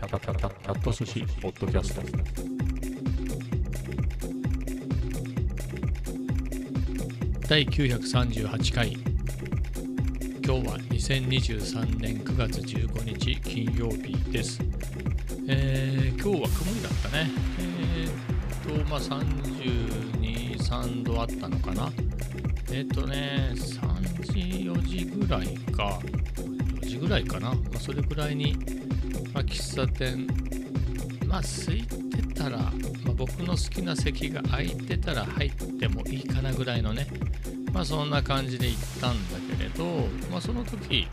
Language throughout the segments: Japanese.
キャタキャタキャット寿司ポッドキャスト。第938回。今日は2023年9月15日金曜日です、えー今日は曇りだったね。えー、っとまあ32、3度あったのかな。えっとね3時4時ぐらいか。4時ぐらいかな、まあ、それぐらいに、まあ、喫茶店まあ空いてたら、まあ、僕の好きな席が空いてたら入ってもいいかなぐらいのねまあそんな感じで行ったんだけれど、まあその時、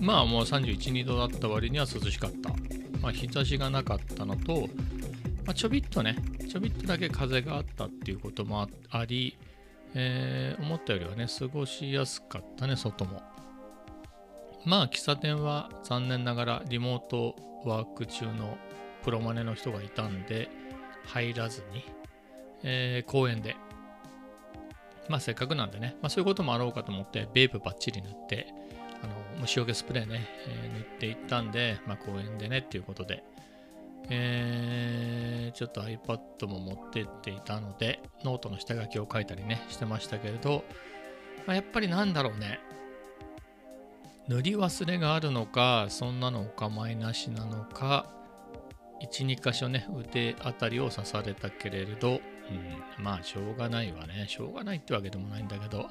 まあもう31、2度だった割には涼しかった。まあ日差しがなかったのと、まあ、ちょびっとね、ちょびっとだけ風があったっていうこともあり、えー思ったよりはね、過ごしやすかったね、外も。まあ喫茶店は残念ながらリモートワーク中のプロマネの人がいたんで、入らずに、えー公園でまあせっかくなんでね、まあ、そういうこともあろうかと思って、ベープバッチリ塗って、あの虫除けスプレーね、えー塗っていったんで、まあ、公園でねっていうことで、えーちょっと iPad も持ってっていたので、ノートの下書きを書いたりね、してましたけれど、まあ、やっぱりなんだろうね、塗り忘れがあるのか、そんなのお構いなしなのか、1、2箇所ね、腕あたりを刺されたけれど、うん、まあ、しょうがないわね。しょうがないってわけでもないんだけど、や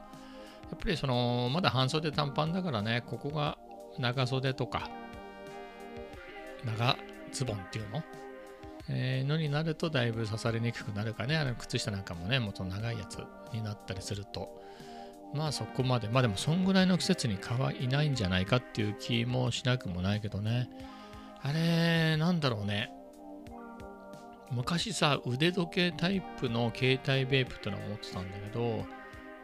っぱりその、まだ半袖短パンだからね、ここが長袖とか、長ズボンっていうの、えーのになるとだいぶ刺されにくくなるかね。あの靴下なんかもね、もっと長いやつになったりすると。まあそこまで、まあでもそんぐらいの季節に蚊はいないんじゃないかっていう気もしなくもないけどね。あれ、なんだろうね。昔さ腕時計タイプの携帯ベープってのを持ってたんだけど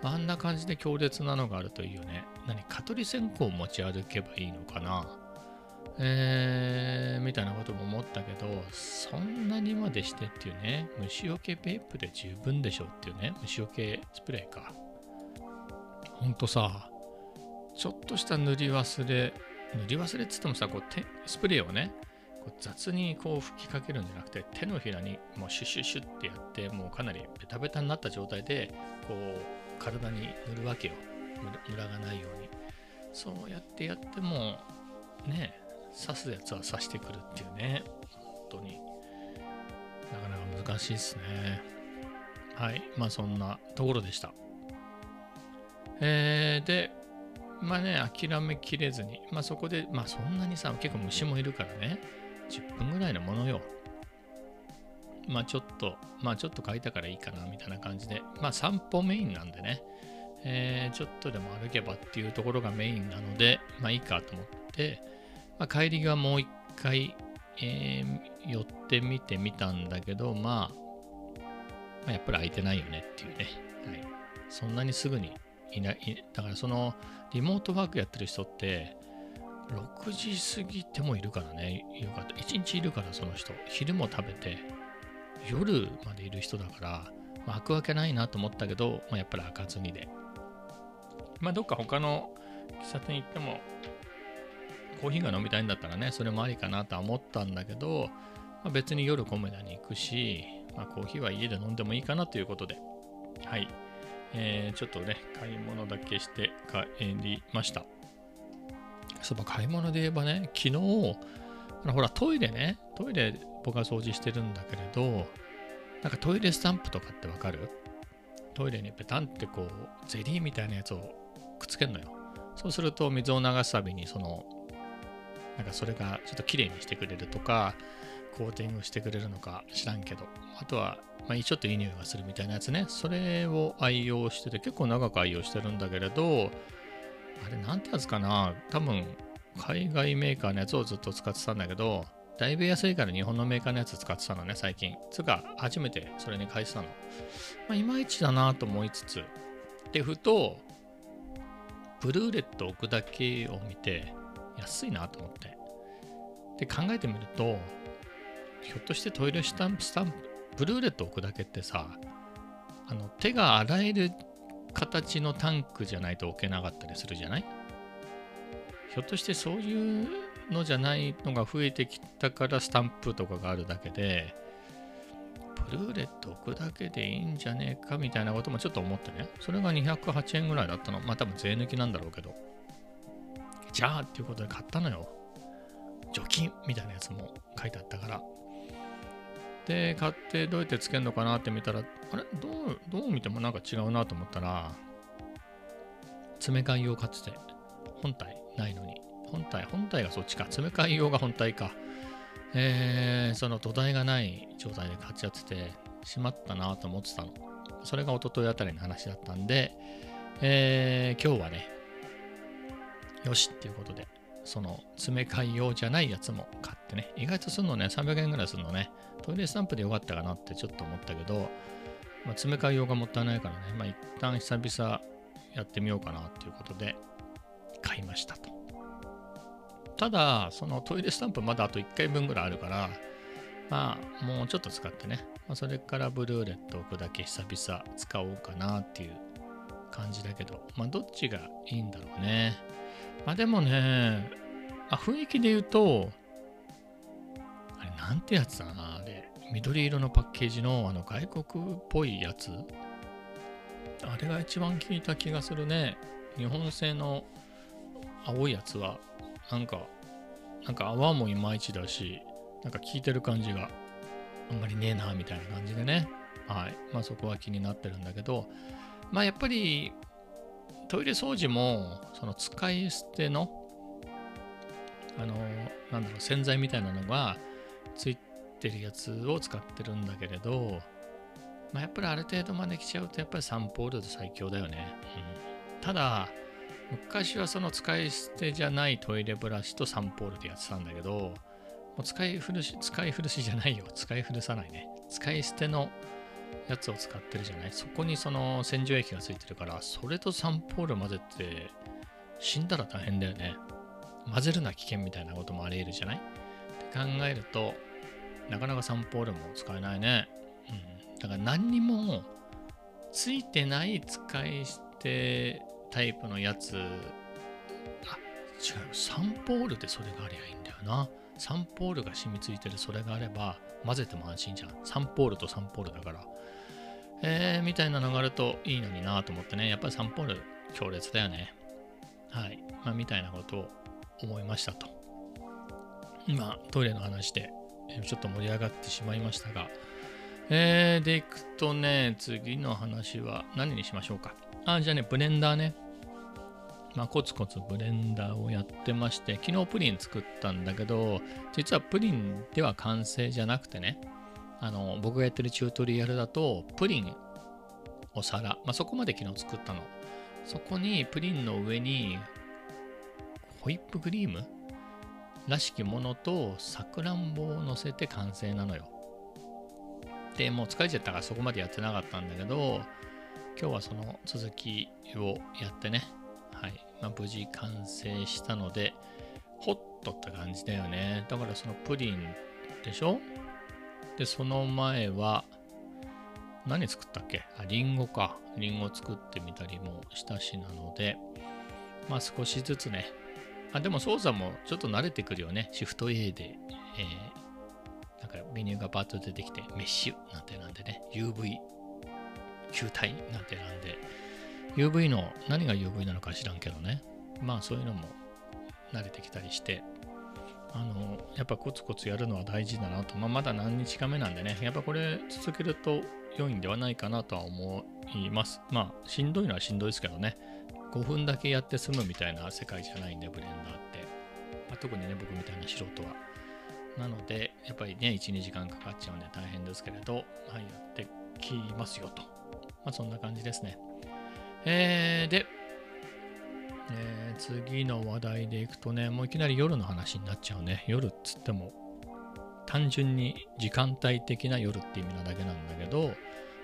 あんな感じで強烈なのがあるといいよね。何蚊取り線香を持ち歩けばいいのかな。えー、みたいなことも思ったけどそんなにまでしてっていうね。虫除けベープで十分でしょっていうね。虫除けスプレーか。ほんとさちょっとした塗り忘れ塗り忘れっつってもさこう手スプレーをねこう雑にこう吹きかけるんじゃなくて手のひらにもうシュシュシュってやってもうかなりベタベタになった状態でこう体に塗るわけよ。ムラがないように。そうやってやってもね刺すやつは刺してくるっていうね。本当に。なかなか難しいですね。はい。まあそんなところでした。えー、でまあね諦めきれずにまあそこでまあそんなにさ結構虫もいるからね。10分ぐらいのものよ。まあちょっと、まあちょっと書いたからいいかなみたいな感じで、まあ散歩メインなんでね、えーちょっとでも歩けばっていうところがメインなので、まあいいかと思って、まあ、帰りがもう一回、えー寄ってみてみたんだけど、まあ、まあ、やっぱり空いてないよねっていうね、はい。そんなにすぐにいない、だからそのリモートワークやってる人って、6時過ぎてもいるからね、夕方。1日いるから、その人。昼も食べて、夜までいる人だから、まあ、開くわけないなと思ったけど、まあ、やっぱり開かずにで。まあ、どっか他の喫茶店行っても、コーヒーが飲みたいんだったらね、それもありかなとは思ったんだけど、まあ、別に夜コメダに行くし、まあ、コーヒーは家で飲んでもいいかなということで、はい。えーちょっとね、買い物だけして帰りました。そう買い物で言えばね、昨日、あのほらトイレね、トイレ僕が掃除してるんだけれど、なんかトイレスタンプとかってわかる？トイレにペタンってこう、ゼリーみたいなやつをくっつけるのよ。そうすると水を流すたびにその、なんかそれがちょっと綺麗にしてくれるとか、コーティングしてくれるのか知らんけど、あとは、まあ、ちょっといい匂いがするみたいなやつね、それを愛用してて、結構長く愛用してるんだけれど、あれ、なんてやつかな多分、海外メーカーのやつをずっと使ってたんだけど、だいぶ安いから日本のメーカーのやつ使ってたのね、最近。つか、初めてそれに変えてたの。まあ、いまいちだなと思いつつ。で、ふと、ブルーレット置くだけを見て、安いなと思って。で、考えてみると、ひょっとしてトイレスタンプ、スタンプ、ブルーレット置くだけってさ、あの手が洗える形のタンクじゃないと置けなかったりするじゃない？ひょっとしてそういうのじゃないのが増えてきたからスタンプとかがあるだけで、ブルーレット置くだけでいいんじゃねえかみたいなこともちょっと思ってね。それが208円ぐらいだったの。まあ多分税抜きなんだろうけど。じゃあっていうことで買ったのよ。除菌みたいなやつも書いてあったから。で、買ってどうやってつけるのかなって見たら、あれ？どう、どう見てもなんか違うなと思ったら、詰め替え用買って、本体ないのに。本体、本体がそっちか。詰め替え用が本体か。えー、その土台がない状態で買っちゃってて、しまったなと思ってたの。それが一昨日あたりの話だったんで、えー、今日はね、よしっていうことで、その詰め替え用じゃないやつも買ってね、意外とするのね、300円ぐらいするのね、トイレスタンプでよかったかなってちょっと思ったけど、まあ、詰め替え用がもったいないからね、まあ一旦久々やってみようかなっていうことで買いましたと。ただ、そのトイレスタンプまだあと1回分ぐらいあるから、まあもうちょっと使ってね、まあ、それからブルーレット置くだけ久々使おうかなっていう感じだけど、まあどっちがいいんだろうね。まあでもね、あ雰囲気で言うと、なんてやつだな、あれ。緑色のパッケージのあの外国っぽいやつ。あれが一番効いた気がするね。日本製の青いやつは、なんか、なんか泡もいまいちだし、なんか効いてる感じがあんまりねえな、みたいな感じでね。はい。まあそこは気になってるんだけど、まあやっぱりトイレ掃除も、その使い捨ての、あの、なんだろう、洗剤みたいなのがついてるやつを使ってるんだけれど、まあ、やっぱりある程度まで来ちゃうと、やっぱりサンポールで最強だよね。うん、ただ、昔はその使い捨てじゃないトイレブラシとサンポールでやってたんだけど、もう使い古し、使い古しじゃないよ。使い古さないね。使い捨てのやつを使ってるじゃないそこにその洗浄液がついてるから、それとサンポール混ぜて死んだら大変だよね。混ぜるな危険みたいなこともあり得るじゃないって考えると、なかなかサンポールも使えないね。うん。だから何にもついてない使い捨てタイプのやつ、あ、違う。サンポールでそれがありゃいいんだよな。サンポールが染みついてるそれがあれば混ぜても安心じゃん。サンポールとサンポールだから。えー、みたいなのがあるといいのになと思ってね。やっぱりサンポール強烈だよね。はい。まあ、みたいなことを思いましたと。今、トイレの話でちょっと盛り上がってしまいましたが、えー、でいくとね、次の話は何にしましょうか。あ、じゃあね、ブレンダーね。まあ、コツコツブレンダーをやってまして、昨日プリン作ったんだけど、実はプリンでは完成じゃなくてね、あの、僕がやってるチュートリアルだと、プリンお皿、まあ、そこまで昨日作ったの。そこにプリンの上にホイップクリームらしきものとさくらんぼを乗せて完成なのよ。で、もう疲れちゃったからそこまでやってなかったんだけど、今日はその続きをやってね、はい。まあ、無事完成したので、ホッとった感じだよね。だからそのプリンでしょ？で、その前は、何作ったっけ？あ、リンゴか。リンゴ作ってみたりもしたしなので、まあ少しずつね。あ、でも操作もちょっと慣れてくるよね。シフト A で、えー、なんかメニューがバッと出てきて、メッシュなんてなんでね、UV 球体なんてなんで、UV の何が UV なのか知らんけどね。まあそういうのも慣れてきたりして、あの、やっぱコツコツやるのは大事だなと。まあまだ何日か目なんでね、やっぱこれ続けると良いんではないかなとは思います。まあしんどいのはしんどいですけどね。5分だけやって済むみたいな世界じゃないんで、ブレンダーって。まあ、特にね、僕みたいな素人は。なので、やっぱりね、1、2時間かかっちゃうんで大変ですけれど、はい、やってきますよと。まあそんな感じですね。えー、で、えー、次の話題でいくとね、もういきなり夜の話になっちゃうね。夜っつっても、単純に時間帯的な夜って意味なだけなんだけど、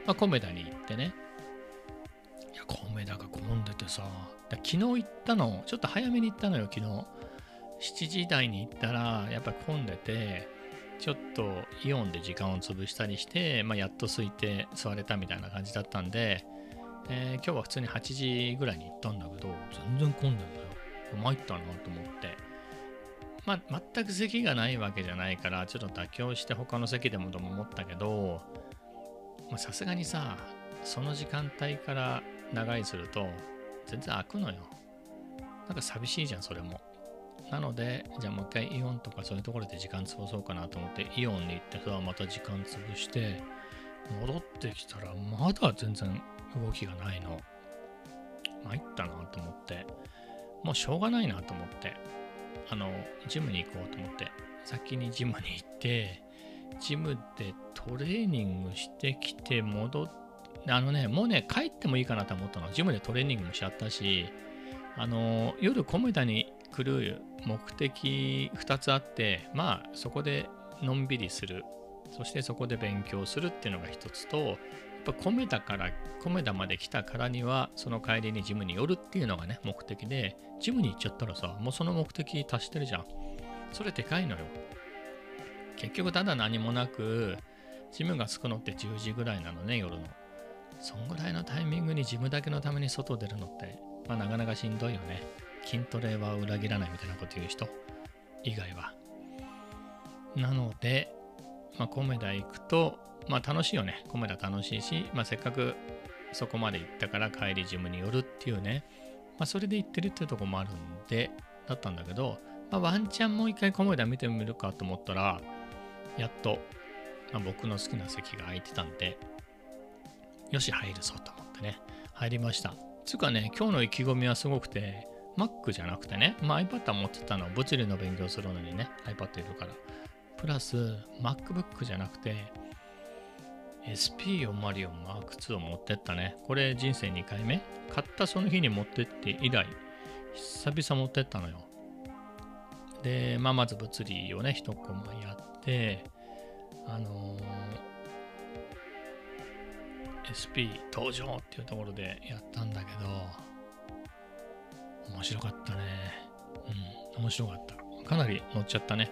まあ、コメダに行ってね。や、コメダが混んでてさ、昨日行ったの、ちょっと早めに行ったのよ、昨日。7時台に行ったら、やっぱ混んでて、ちょっとイオンで時間を潰したりして、まあ、やっと空いて座れたみたいな感じだったんで、えー、今日は普通に8時ぐらいに行ったんだけど、全然混んでんだよ。参ったなと思って。まあ、全く席がないわけじゃないから、ちょっと妥協して他の席でもとも思ったけど、さすがにさ、その時間帯から長居すると、全然開くのよ。なんか寂しいじゃん、それも。なので、じゃあもう一回イオンとかそういうところで時間潰そうかなと思って、イオンに行ってさ、また時間潰して、戻ってきたら、まだ全然動きがないの。参ったなと思って、もうしょうがないなと思って、あの、ジムに行こうと思って、先にジムに行って、ジムでトレーニングしてきて戻って、あのね、もうね、帰ってもいいかなと思ったの。ジムでトレーニングもしちゃったし、あの、夜コメダに来る目的2つあって、まあ、そこでのんびりする。そしてそこで勉強するっていうのが一つと、やっぱコメダから、コメダまで来たからには、その帰りにジムに寄るっていうのがね、目的で、ジムに行っちゃったらさ、もうその目的達してるじゃん。それでかいのよ。結局ただ何もなく、ジムが着くのって10時ぐらいなのね、夜の。そんぐらいのタイミングにジムだけのために外出るのって、まあなかなかしんどいよね。筋トレは裏切らないみたいなこと言う人以外は。なので、まあコメダ行くと、まあ楽しいよね。コメダ楽しいし、まあせっかくそこまで行ったから帰りジムに寄るっていうね。まあそれで行ってるっていうとこもあるんで、だったんだけど、まあワンチャンもう一回コメダ見てみるかと思ったら、やっと、まあ、僕の好きな席が空いてたんで、よし、入るぞと思ってね、入りました。つうかね、今日の意気込みはすごくて、Mac じゃなくてね、まあ、iPad は持ってたの、物理の勉強するのにね、iPad いるから。プラス、MacBook じゃなくて、SP404 Mark II を持ってったね。これ人生2回目買ったその日に持ってって以来、久々持ってったのよ。で、まあ、まず物理をね、一コマやって、あのー SP 登場っていうところでやったんだけど、面白かったね。うん、面白かった。かなり乗っちゃったね。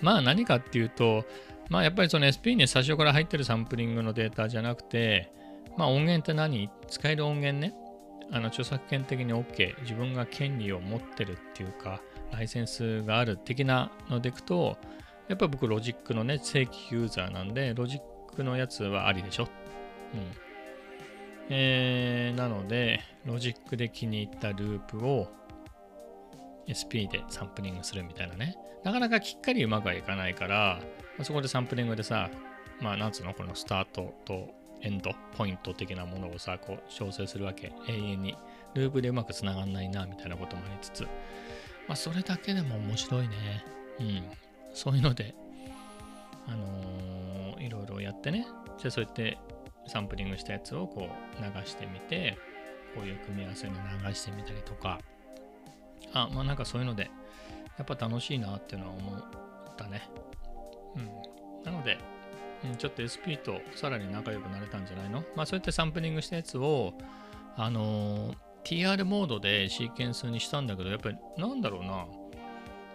まあ何かっていうと、まあやっぱりその SP に最初から入ってるサンプリングのデータじゃなくて、まあ音源って何？使える音源ね。あの著作権的に OK。自分が権利を持ってるっていうか、ライセンスがある的なのでいくと、やっぱ僕ロジックのね、正規ユーザーなんで、ロジックのやつはありでしょ？うん。えー、なので、ロジックで気に入ったループを SP でサンプリングするみたいなね。なかなかきっかりうまくはいかないから、そこでサンプリングでさ、まあなんつうの、このスタートとエンドポイント的なものをさ、こう調整するわけ。永遠に。ループでうまくつながんないな、みたいなこともありつつ。まあそれだけでも面白いね。うん。そういうので、あのーやってね。じゃあそうやってサンプリングしたやつをこう流してみて、こういう組み合わせに流してみたりとか、あ、まあなんかそういうので、やっぱ楽しいなっていうのは思ったね。うん。なので、ちょっと SP とさらに仲良くなれたんじゃないの？まあそうやってサンプリングしたやつを、あのー TR モードでシーケンスにしたんだけど、やっぱりなんだろうな、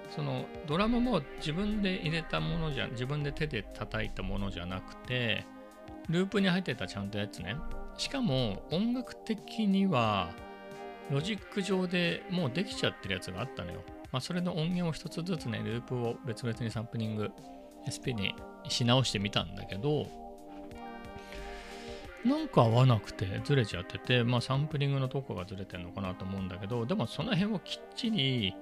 そのドラムも自分で入れたものじゃ、自分で手で叩いたものじゃなくて、ループに入ってたちゃんとやつね。しかも音楽的にはロジック上でもうできちゃってるやつがあったのよ。まあそれの音源を一つずつね、ループを別々にサンプリング SP にし直してみたんだけど、なんか合わなくてずれちゃってて、まあサンプリングのとこがずれてんのかなと思うんだけど、でもその辺をきっちり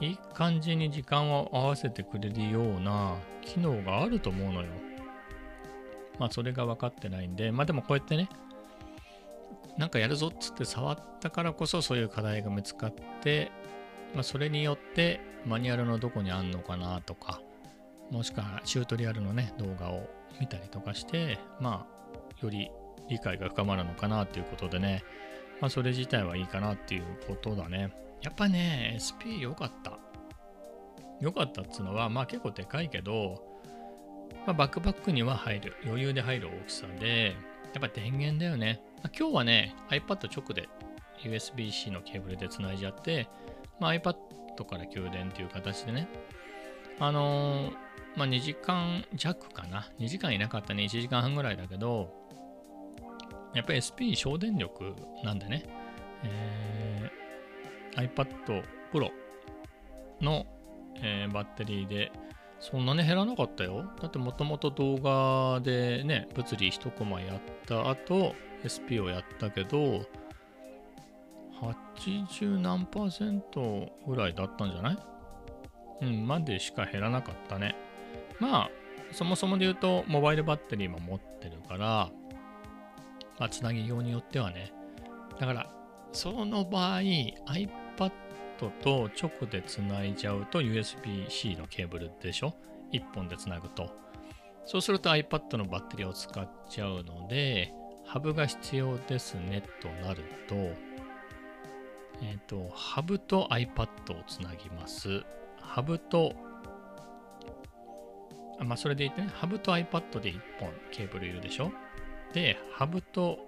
いい感じに時間を合わせてくれるような機能があると思うのよ。まあそれが分かってないんで、まあでもこうやってね、なんかやるぞっつって触ったからこそそういう課題が見つかって、まあそれによってマニュアルのどこにあんのかなとか、もしくはチュートリアルのね、動画を見たりとかして、まあより理解が深まるのかなっていうことでね、まあそれ自体はいいかなっていうことだね。やっぱね、SP 良かった。良かったっつうのは、まあ結構でかいけど、まあ、バックパックには入る。余裕で入る大きさで、やっぱ電源だよね。まあ今日はね、iPad 直で USB-C のケーブルで繋いじゃって、まあ、iPad から給電っていう形でね、あのーまあ2時間弱かな。2時間いなかったね。1時間半ぐらいだけど、やっぱり SP 省電力なんでね、え iPad Pro のえーバッテリーでそんなに減らなかったよ。だってもともと動画でね、物理1コマやった後、SP をやったけど、80何パーセントぐらいだったんじゃない？うん、までしか減らなかったね。まあ、そもそもで言うと、モバイルバッテリーも持ってるから、まあ、つなぎようによってはね。だから、その場合、iPad iPad と直でつないじゃうと USB-C のケーブルでしょ ?1 本でつなぐと。そうすると iPad のバッテリーを使っちゃうので、ハブが必要ですねとなると、えっ、と、ハブと iPad をつなぎます。ハブと、あまあ、それで言ってね、ハブと iPad で1本ケーブルいるでしょ？で、ハブと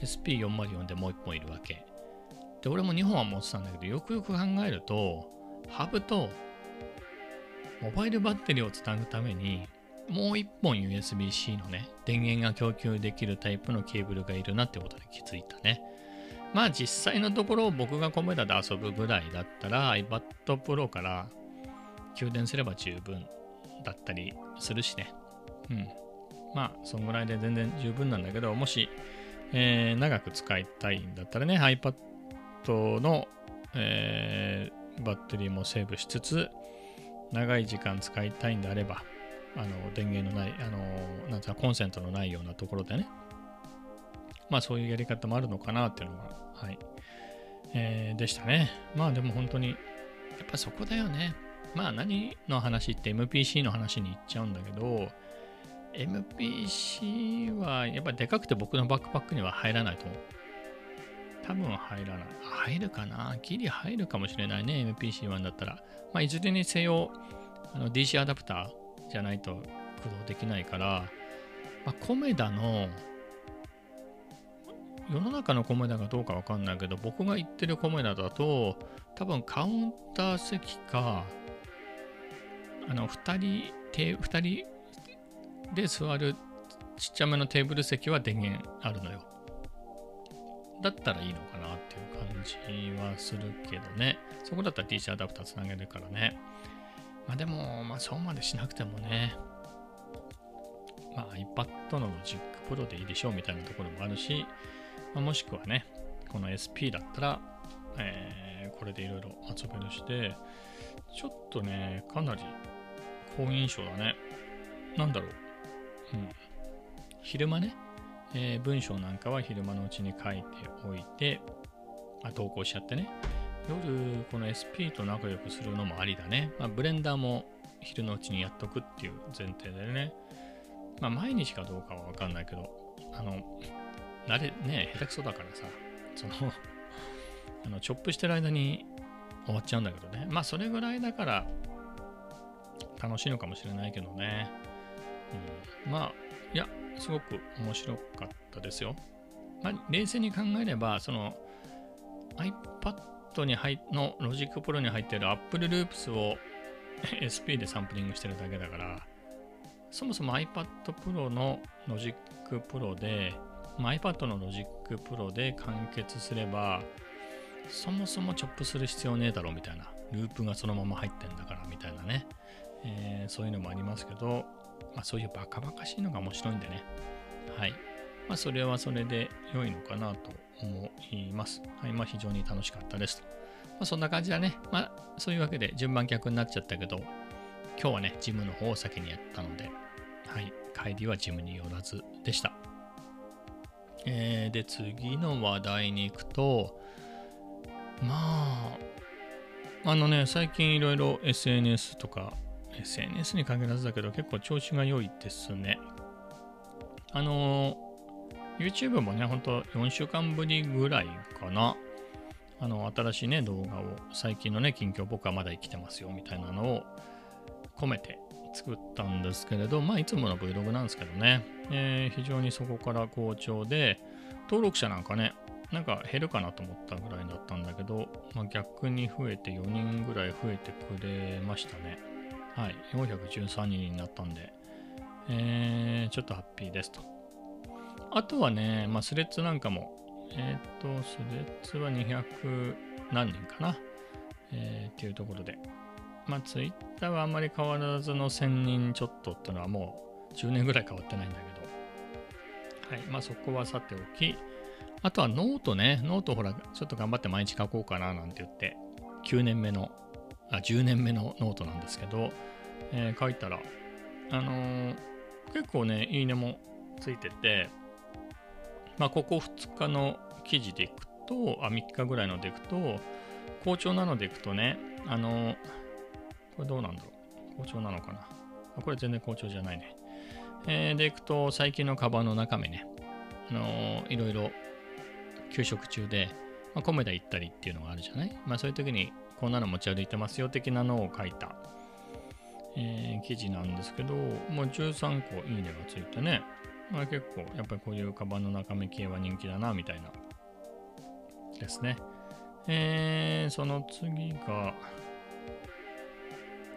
SP404 でもう1本いるわけ。で、俺も2本は持ってたんだけど、よくよく考えると、ハブとモバイルバッテリーをつなぐために、もう1本 USB-C のね、電源が供給できるタイプのケーブルがいるなってことに気づいたね。まあ実際のところ僕がコメダで遊ぶぐらいだったら iPad Pro から給電すれば十分だったりするしね。うん。まあそんぐらいで全然十分なんだけど、もし、えー長く使いたいんだったらね、iPad の、えーバッテリーもセーブしつつ、長い時間使いたいんであれば、あの電源のない、あのなんつうかコンセントのないようなところでね、まあそういうやり方もあるのかなっていうのが、はい、えーでしたね。まあでも本当に、やっぱそこだよね。まあ何の話って MPC の話に行っちゃうんだけど、MPC はやっぱでかくて僕のバックパックには入らないと思う。多分入らない。入るかな？ギリ入るかもしれないね、MPC1 だったら。まあいずれにせよ、あの DC アダプターじゃないと駆動できないから、まあ、コメダの世の中のコメダがどうかわかんないけど、僕が言ってるコメダだと、多分カウンター席か、あの、2人、て2人で座るちっちゃめのテーブル席は電源あるのよ。だったらいいのかなっていう感じはするけどね。そこだったら DC アダプターつなげるからね。まあでも、まあそうまでしなくてもね。まあ iPad の Logic Pro でいいでしょうみたいなところもあるし、まあ、もしくはね、この SP だったら、えーこれでいろいろ遊べるして、ちょっとね、かなり好印象だね。なんだろう。うん。昼間ね、えー文章なんかは昼間のうちに書いておいて、あ投稿しちゃってね。夜、この SP と仲良くするのもありだね。まあ、ブレンダーも昼のうちにやっとくっていう前提でね。まあ、毎日かどうかはわかんないけど、あの、慣れ、ね、下手くそだからさ、その、あの、チョップしてる間に終わっちゃうんだけどね。まあ、それぐらいだから、楽しいのかもしれないけどね。うん、まあ、いや、すごく面白かったですよ。まあ、冷静に考えれば、その iPad に入の Logic Pro に入っている Apple Loops を SP でサンプリングしてるだけだから、そもそも iPad Pro の Logic Pro で、まあ、iPad の Logic Pro で完結すれば、そもそもチョップする必要ねえだろみたいな、ループがそのまま入ってんだからみたいなね、えーそういうのもありますけど、まあ、そういうバカバカしいのが面白いんでね、はい。まあ、それはそれで良いのかなと思います。はい。まあ、非常に楽しかったです。まあ、そんな感じだね。まあ、そういうわけで順番逆になっちゃったけど、今日はね、ジムの方を先にやったので、はい。帰りはジムに寄らずでした。えーで、次の話題に行くと、まあ、あのね、最近いろいろ SNS とか、SNS に限らずだけど結構調子が良いですね。あの、YouTube もね、ほんと4週間ぶりぐらいかな。あの、新しいね、動画を、最近のね、近況僕はまだ生きてますよ、みたいなのを込めて作ったんですけれど、まあ、いつもの Vlog なんですけどね、えー非常にそこから好調で、登録者なんかね、なんか減るかなと思ったぐらいだったんだけど、まあ、逆に増えて4人ぐらい増えてくれましたね。はい、413人になったんで、えーちょっとハッピーですと。あとはね、まあ、 Threads なんかも、えっ、と、 Threads は200何人かな、えーっていうところで、まあ、ツイッターはあんまり変わらずの1000人ちょっとってのはもう10年ぐらい変わってないんだけど、はい。まあ、そこはさておき、あとはノートね、ノートほら、ちょっと頑張って毎日書こうかななんて言って、9年目の、あ、10年目のノートなんですけど、えー、書いたら、あのー、結構ね、いいねもついてて、まあ、ここ2日の記事でいくと、あ、3日ぐらいのでいくと、好調なのでいくとね、あのー、これどうなんだろう。好調なのかな。あこれ全然好調じゃないね。えー、でいくと、最近のカバンの中身ね、あのー、いろいろ給食中で、まあ、コメダ行ったりっていうのがあるじゃない。まあそういう時にこんなの持ち歩いてますよ的なのを書いた、えー、記事なんですけど、もう13個いいねがついてね、まあ結構やっぱりこういうカバンの中身系は人気だなみたいなですね。えー、その次が、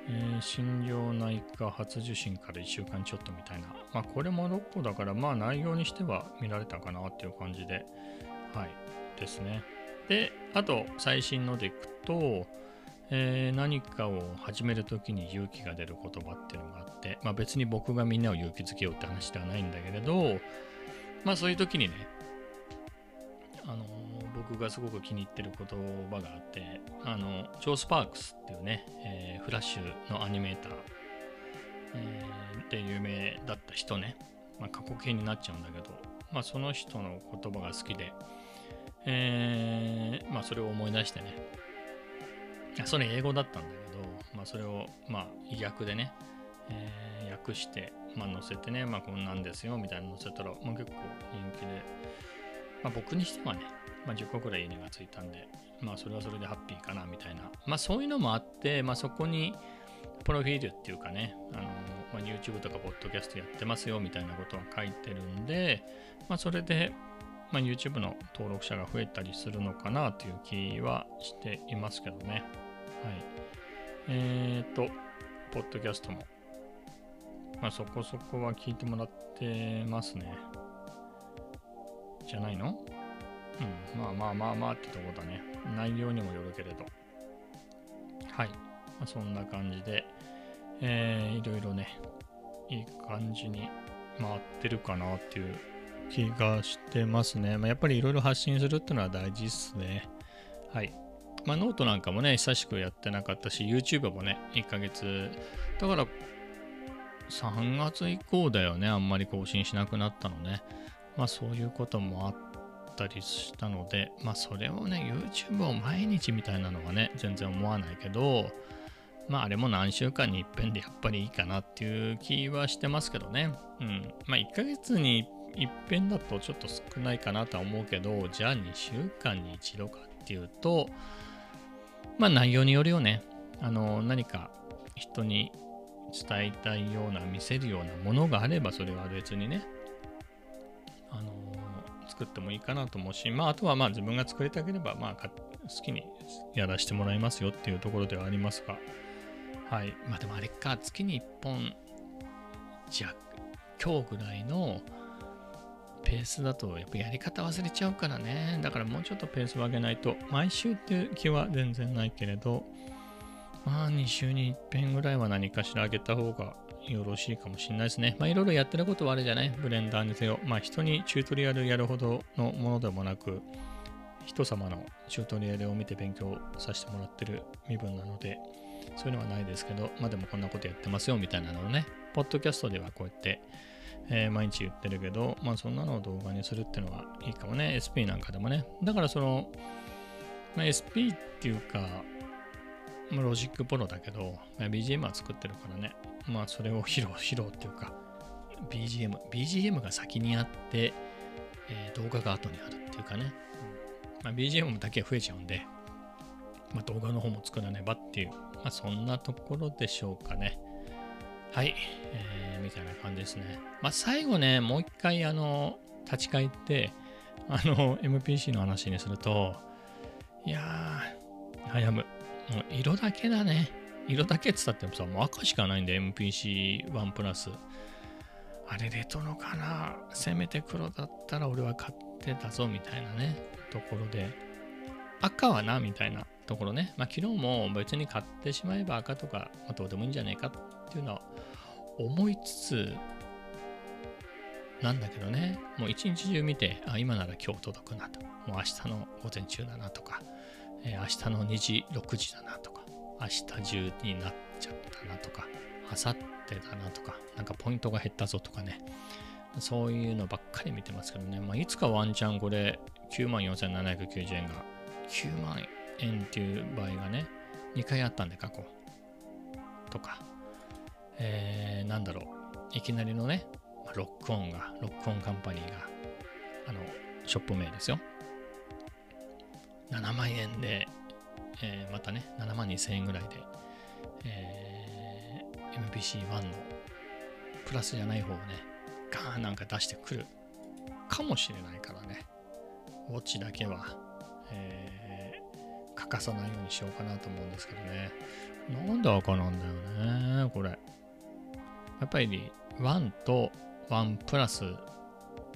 えー、心療内科初受診から1週間ちょっとみたいな。まあこれも6個だから、まあ内容にしては見られたかなっていう感じで、はい、ですね。で、あと最新のでいくと、えー、何かを始めるときに勇気が出る言葉っていうのがあって、まあ別に僕がみんなを勇気づけようって話ではないんだけれど、まあそういう時にね、あのー、僕がすごく気に入ってる言葉があって、あの、ジョー・スパークスっていうね、えー、フラッシュのアニメーター、え、で有名だった人ね、まあ過去形になっちゃうんだけど、まあその人の言葉が好きで、えー、まあそれを思い出してね、それ英語だったんだけど、まあそれを、まあ訳でね、えー、訳して、まあ載せてね、まあこんなんですよみたいなの載せたら、まあ結構人気で、まあ僕にしてはね、まあ10個くらいいいねがついたんで、まあそれはそれでハッピーかなみたいな、まあそういうのもあって、まあそこに、プロフィールっていうかね、あのまあ、YouTube とか Podcast やってますよみたいなことは書いてるんで、まあ、それで、まあ、YouTube の登録者が増えたりするのかなという気はしていますけどね。はい。えっ、ー、と、ポッドキャストも、まあ、そこそこは聞いてもらってますね。じゃないの？うん。まあまあまあまあってとこだね。内容にもよるけれど。はい。まあ、そんな感じで、えー、いろいろね、いい感じに回ってるかなっていう気がしてますね。まあ、やっぱりいろいろ発信するっていうのは大事っすね。はい。まあ、ノートなんかもね、久しくやってなかったし、YouTube もね、1ヶ月。だから、3月以降だよね、あんまり更新しなくなったのね。まあ、そういうこともあったりしたので、まあ、それをね、YouTube を毎日みたいなのはね、全然思わないけど、まああれも何週間に一遍でやっぱりいいかなっていう気はしてますけどね。うん。まあ1ヶ月に一遍だとちょっと少ないかなとは思うけど、じゃあ2週間に一度かっていうと、まあ内容によるよね。あの、何か人に伝えたいような、見せるようなものがあれば、それは別にね、あの作ってもいいかなと思うし、まあ、あとはまあ自分が作りたければ、まあ、好きにやらせてもらいますよっていうところではありますが、はい。まあでもあれか、月に1本弱、今日ぐらいのペースだと、やっぱやり方忘れちゃうからね。だからもうちょっとペースを上げないと、毎週っていう気は全然ないけれど、まあ2週に1遍ぐらいは何かしら上げた方がよろしいかもしれないですね。まあいろいろやってることはあるじゃない？ブレンダーにせよ。まあ人にチュートリアルやるほどのものでもなく、人様のチュートリアルを見て勉強させてもらってる身分なので、そういうのはないですけど、まあでもこんなことやってますよみたいなのをね、ポッドキャストではこうやって、えー、毎日言ってるけど、まあそんなのを動画にするっていうのはいいかもね、SP なんかでもね。だからその、まあ、SP っていうか、まあ、 Logic Pro だけど、まあ、BGM は作ってるからね、まあそれを 披露、披露っていうか、BGM、BGM が先にあって、えー、動画が後にあるっていうかね、まあ、BGM だけ増えちゃうんで、まあ、動画の方も作らねばっていう、まあ、そんなところでしょうかね。はい、えー、みたいな感じですね。まあ、最後ね、もう一回、あの、立ち返って、あの、MPC の話にすると、いやー、悩む。もう色だけだね。色だけって言ったってさ、もう赤しかないんで、MPC1 プラス。あれ、レトロかなせめて黒だったら俺は買ってたぞ、みたいなね、ところで。赤はな、みたいな。ところね、まあ、昨日も別に買ってしまえば赤とか、まあ、どうでもいいんじゃないかっていうのは思いつつ、なんだけどね、もう一日中見て、あ、今なら今日届くなと。もう明日の午前中だなとか、えー、明日の2時、6時だなとか、明日中になっちゃったなとか、明後日だなとか、なんかポイントが減ったぞとかね、そういうのばっかり見てますけどね、まあ、いつかワンチャンこれ9万4790円が9万円っていう場合がね、2回あったんで過去。とか、えー、なんだろう、いきなりのね、ロックオンが、ロックオンカンパニーが、あの、ショップ名ですよ。7万円で、えー、またね、7万2000円ぐらいで、えー、MPC-1 のプラスじゃない方をね、ガーンなんか出してくるかもしれないからね、ウォッチだけは、えー、かさないようにしようかなと思うんですけどね。なんで赤なんだよね、これ。やっぱり、1と1プラス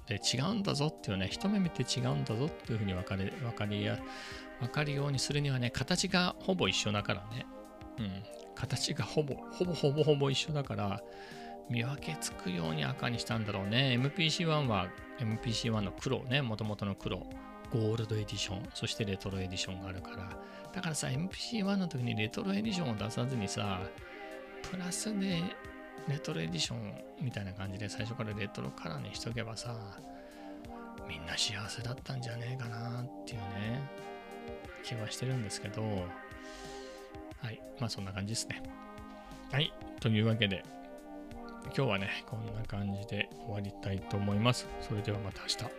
で違うんだぞっていうね、一目見て違うんだぞっていうふうに分かり分かりや分かるようにするにはね、形がほぼ一緒だからね。うん。形がほぼ、ほぼほぼほぼ一緒だから、見分けつくように赤にしたんだろうね。MPC-1 は MPC-1 の黒ね、もともとの黒。ゴールドエディション、そしてレトロエディションがあるから。だからさ、MPC-1 の時にレトロエディションを出さずにさ、プラスでレトロエディションみたいな感じで最初からレトロカラーにしとけばさ、みんな幸せだったんじゃねえかなっていうね、気はしてるんですけど、はい、まあそんな感じですね。はい、というわけで、今日はね、こんな感じで終わりたいと思います。それではまた明日。